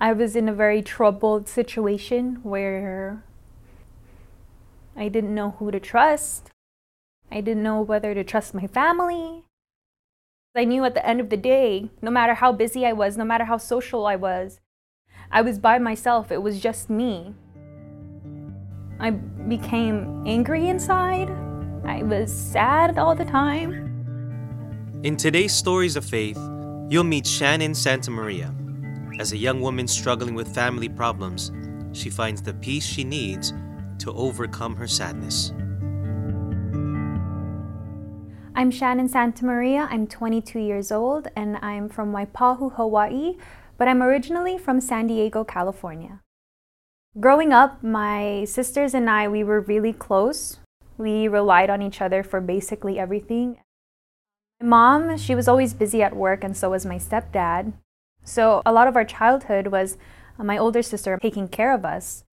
I was in a very troubled situation where I didn't know who to trust. I didn't know whether to trust my family. I knew at the end of the day, no matter how busy I was, no matter how social I was, I was by myself. It was just me. I became angry inside. I was sad all the time. In today's Stories of Faith, you'll meet Shannon Santa Maria. As a young woman struggling with family problems, she finds the peace she needs to overcome her sadness. I'm Shannon Santa Maria. I'm 22 years old and I'm from Waipahu, Hawaii, but I'm originally from San Diego, California. Growing up, my sisters and I, we were really close. We relied on each other for basically everything. My mom, she was always busy at work, and so was my stepdad. So a lot of our childhood was my older sister taking care of us.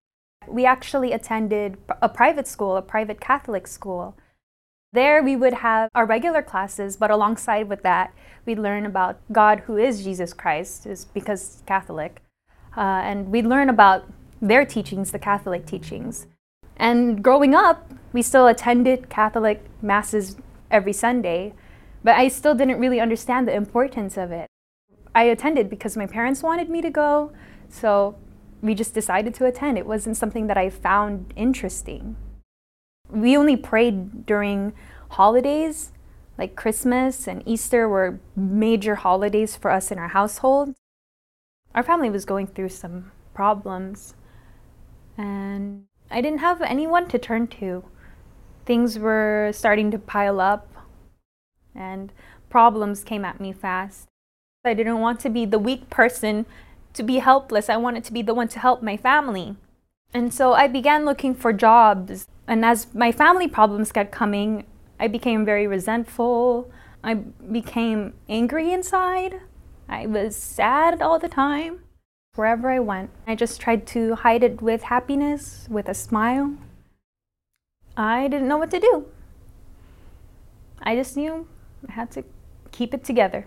We actually attended a private school, a private Catholic school. There we would have our regular classes, but alongside with that, we'd learn about God who is Jesus Christ, is because Catholic. Uh, and we'd learn about their teachings, the Catholic teachings. And growing up, we still attended Catholic masses every Sunday, but I still didn't really understand the importance of it. I attended because my parents wanted me to go, so we just decided to attend. It wasn't something that I found interesting. We only prayed during holidays, like Christmas and Easter were major holidays for us in our household. Our family was going through some problems, and I didn't have anyone to turn to. Things were starting to pile up and problems came at me fast. I didn't want to be the weak person to be helpless. I wanted to be the one to help my family. And so I began looking for jobs. And as my family problems kept coming, I became very resentful. I became angry inside. I was sad all the time. Wherever I went, I just tried to hide it with happiness, with a smile. I didn't know what to do. I just knew I had to keep it together.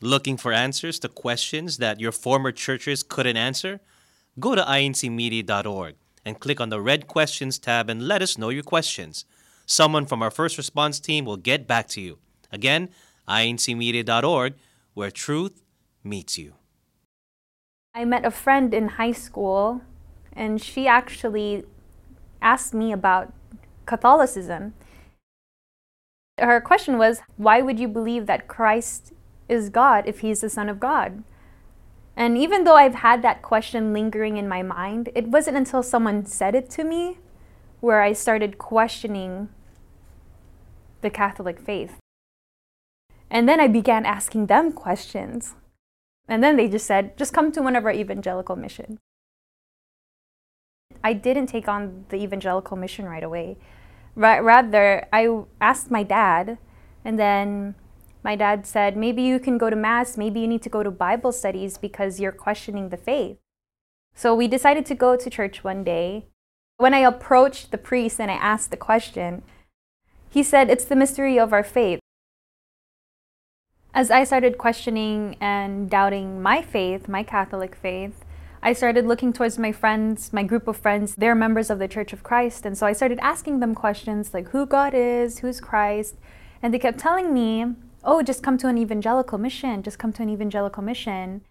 Looking for answers to questions that your former churches couldn't answer? Go to incmedia.org and click on the Red Questions tab and let us know your questions. Someone from our first response team will get back to you. Again, incmedia.org, where truth meets you. I met a friend in high school, and she actually asked me about Catholicism. Her question was, Why would you believe that Christ is God if he's the Son of God? And even though I've had that question lingering in my mind, it wasn't until someone said it to me where I started questioning the Catholic faith. And then I began asking them questions. And then they just said, just come to one of our evangelical missions. I didn't take on the evangelical mission right away. Rather, I asked my dad, and then my dad said, maybe you can go to Mass, maybe you need to go to Bible studies because you're questioning the faith. So we decided to go to church one day. When I approached the priest and I asked the question, he said, It's the mystery of our faith. As I started questioning and doubting my faith, my Catholic faith, I started looking towards my friends, my group of friends. They're members of the Church of Christ. And so I started asking them questions like who God is, who's Christ. And they kept telling me, oh, just come to an evangelical mission, just come to an evangelical mission.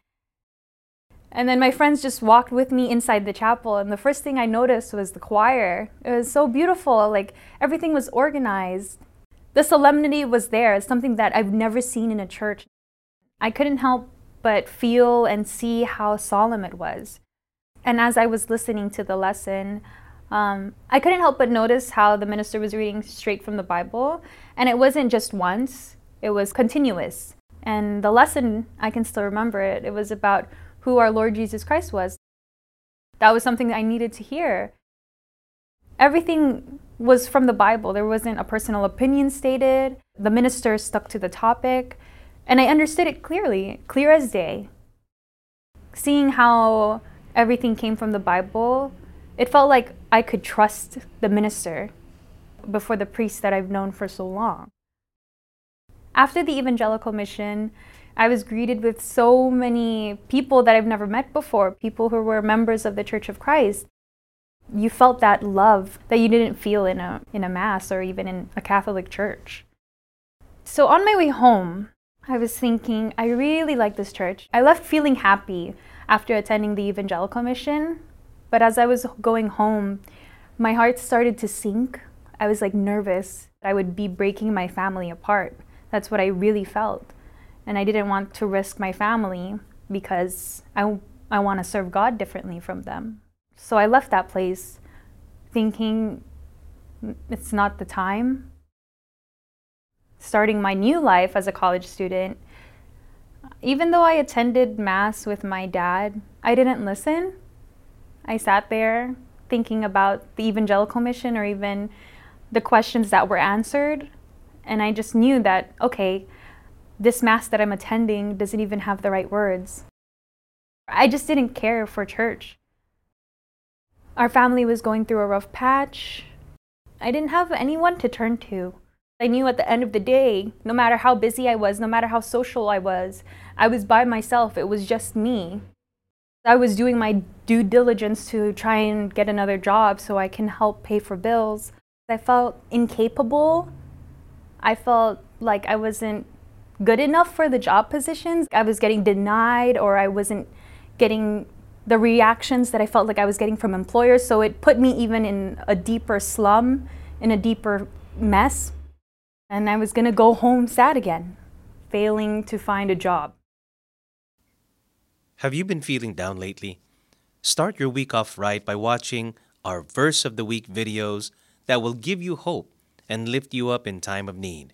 And then my friends just walked with me inside the chapel. And the first thing I noticed was the choir. It was so beautiful. Like everything was organized. The solemnity was there. It's something that I've never seen in a church. I couldn't help but feel and see how solemn it was. And as I was listening to the lesson, um, I couldn't help but notice how the minister was reading straight from the Bible. And it wasn't just once, it was continuous. And the lesson, I can still remember it. It was about who our Lord Jesus Christ was. That was something that I needed to hear. Everything was from the Bible. There wasn't a personal opinion stated. The minister stuck to the topic. And I understood it clearly, clear as day. Seeing how everything came from the Bible, it felt like I could trust the minister before the priest that I've known for so long. After the evangelical mission, I was greeted with so many people that I've never met before, people who were members of the Church of Christ. You felt that love that you didn't feel in a, in a Mass or even in a Catholic church. So on my way home, I was thinking, I really like this church. I left feeling happy after attending the evangelical mission, but as I was going home, my heart started to sink. I was like nervous. I would be breaking my family apart. That's what I really felt. And I didn't want to risk my family because I, I want to serve God differently from them. So I left that place thinking mm, it's not the time. Starting my new life as a college student, even though I attended Mass with my dad, I didn't listen. I sat there thinking about the evangelical mission or even the questions that were answered. And I just knew that, okay, this Mass that I'm attending doesn't even have the right words. I just didn't care for church. Our family was going through a rough patch. I didn't have anyone to turn to. I knew at the end of the day, no matter how busy I was, no matter how social I was, I was by myself. It was just me. I was doing my due diligence to try and get another job so I can help pay for bills. I felt incapable. I felt like I wasn't good enough for the job positions. I was getting denied or I wasn't getting the reactions that I felt like I was getting from employers. So it put me even in a deeper slum, in a deeper mess. And I was going to go home sad again, failing to find a job. Have you been feeling down lately? Start your week off right by watching our Verse of the Week videos that will give you hope and lift you up in time of need.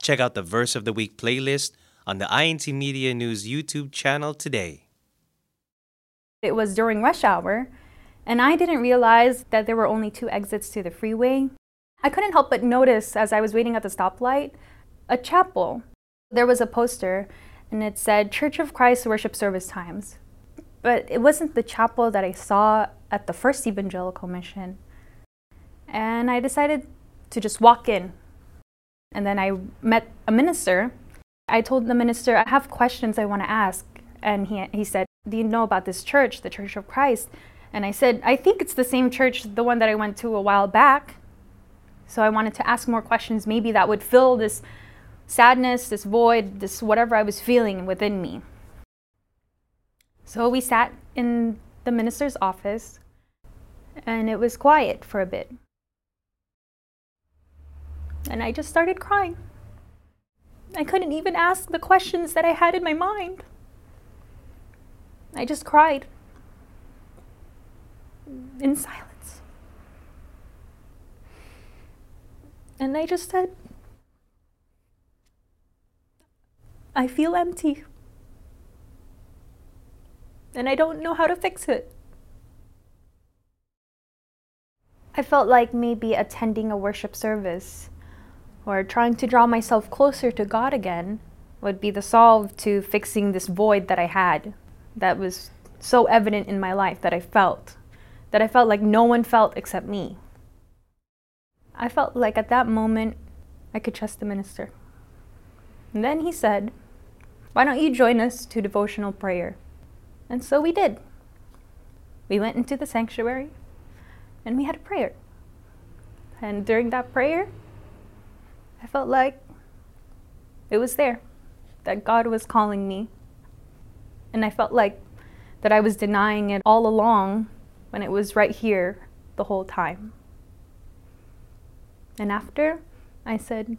Check out the Verse of the Week playlist on the INC Media News YouTube channel today. It was during rush hour, and I didn't realize that there were only two exits to the freeway. I couldn't help but notice as I was waiting at the stoplight a chapel. There was a poster, and it said Church of Christ worship service times. But it wasn't the chapel that I saw at the first evangelical mission. And I decided to just walk in. And then I met a minister. I told the minister, I have questions I want to ask. And he, he said, Do you know about this church, the Church of Christ? And I said, I think it's the same church, the one that I went to a while back. So I wanted to ask more questions, maybe that would fill this sadness, this void, this whatever I was feeling within me. So we sat in the minister's office and it was quiet for a bit. And I just started crying. I couldn't even ask the questions that I had in my mind. I just cried in silence. And I just said, I feel empty. And I don't know how to fix it. I felt like maybe attending a worship service or trying to draw myself closer to God again would be the solve to fixing this void that I had that was so evident in my life that I felt, that I felt like no one felt except me. I felt like at that moment I could trust the minister. And then he said, Why don't you join us to devotional prayer? And so we did. We went into the sanctuary and we had a prayer. And during that prayer, I felt like it was there, that God was calling me and I felt like that I was denying it all along when it was right here the whole time. And after, I said,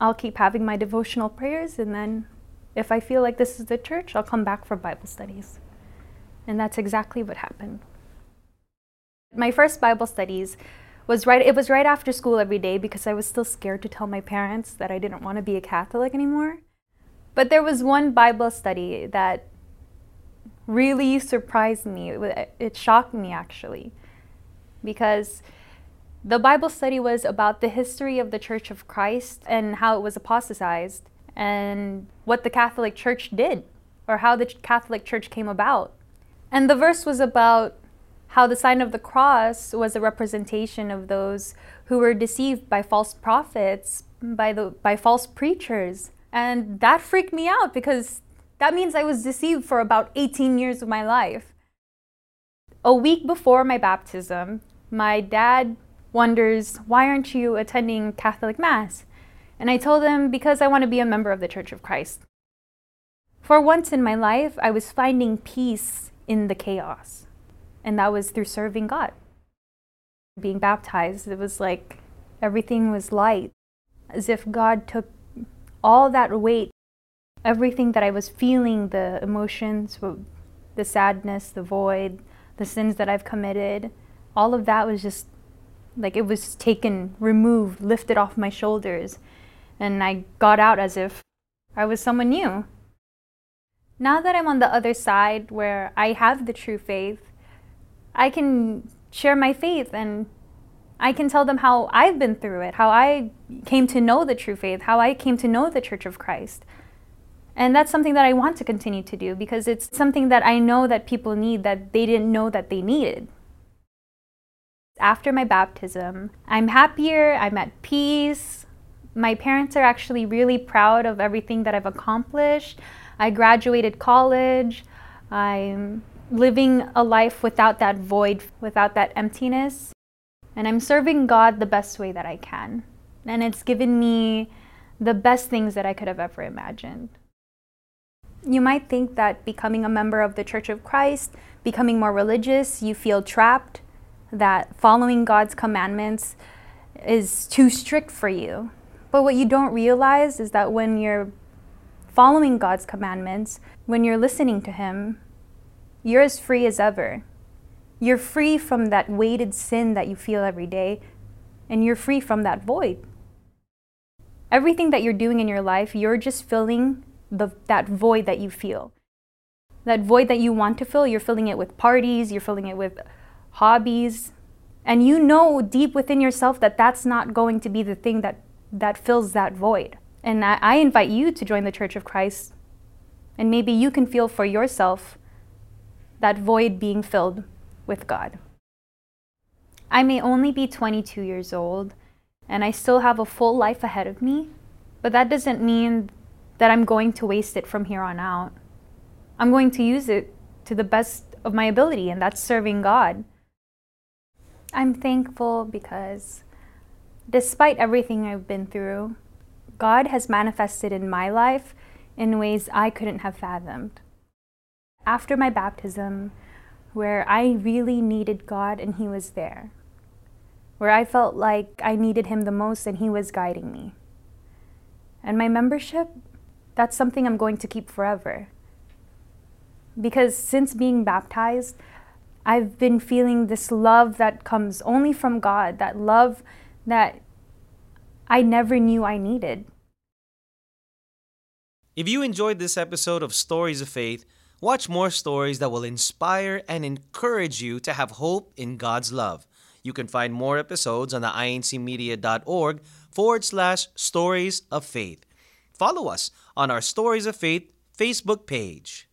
I'll keep having my devotional prayers, and then if I feel like this is the church, I'll come back for Bible studies. And that's exactly what happened. My first Bible studies was right it was right after school every day because I was still scared to tell my parents that I didn't want to be a Catholic anymore. But there was one Bible study that really surprised me. It, it shocked me actually. Because the Bible study was about the history of the Church of Christ and how it was apostatized and what the Catholic Church did or how the Catholic Church came about. And the verse was about how the sign of the cross was a representation of those who were deceived by false prophets, by the by false preachers. And that freaked me out because That means I was deceived for about 18 years of my life. A week before my baptism, my dad wonders, Why aren't you attending Catholic Mass? And I told him, Because I want to be a member of the Church of Christ. For once in my life, I was finding peace in the chaos, and that was through serving God. Being baptized, it was like everything was light, as if God took all that weight, everything that I was feeling the emotions, the sadness, the void, the sins that I've committed all of that was just like it was taken, removed, lifted off my shoulders. And I got out as if I was someone new. Now that I'm on the other side where I have the true faith, I can share my faith and I can tell them how I've been through it, how I came to know the true faith, how I came to know the Church of Christ. And that's something that I want to continue to do because it's something that I know that people need that they didn't know that they needed. After my baptism, I'm happier, I'm at peace. My parents are actually really proud of everything that I've accomplished. I graduated college. I'm living a life without that void, without that emptiness. And I'm serving God the best way that I can. And it's given me the best things that I could have ever imagined. You might think that becoming a member of the Church of Christ, becoming more religious, you feel trapped, that following God's commandments is too strict for you. But what you don't realize is that when you're following God's commandments, when you're listening to Him, you're as free as ever. You're free from that weighted sin that you feel every day, and you're free from that void. Everything that you're doing in your life, you're just filling the, that void that you feel. That void that you want to fill, you're filling it with parties, you're filling it with hobbies, and you know deep within yourself that that's not going to be the thing that, that fills that void. And I, I invite you to join the Church of Christ, and maybe you can feel for yourself that void being filled with God. I may only be 22 years old, and I still have a full life ahead of me, but that doesn't mean that I'm going to waste it from here on out. I'm going to use it to the best of my ability, and that's serving God. I'm thankful because despite everything I've been through, God has manifested in my life in ways I couldn't have fathomed. After my baptism, where I really needed God and He was there, where I felt like I needed Him the most and He was guiding me. And my membership, that's something I'm going to keep forever. Because since being baptized, I've been feeling this love that comes only from God, that love that I never knew I needed. If you enjoyed this episode of Stories of Faith, watch more stories that will inspire and encourage you to have hope in God's love. You can find more episodes on the incmedia.org forward slash stories of faith. Follow us on our Stories of Faith Facebook page.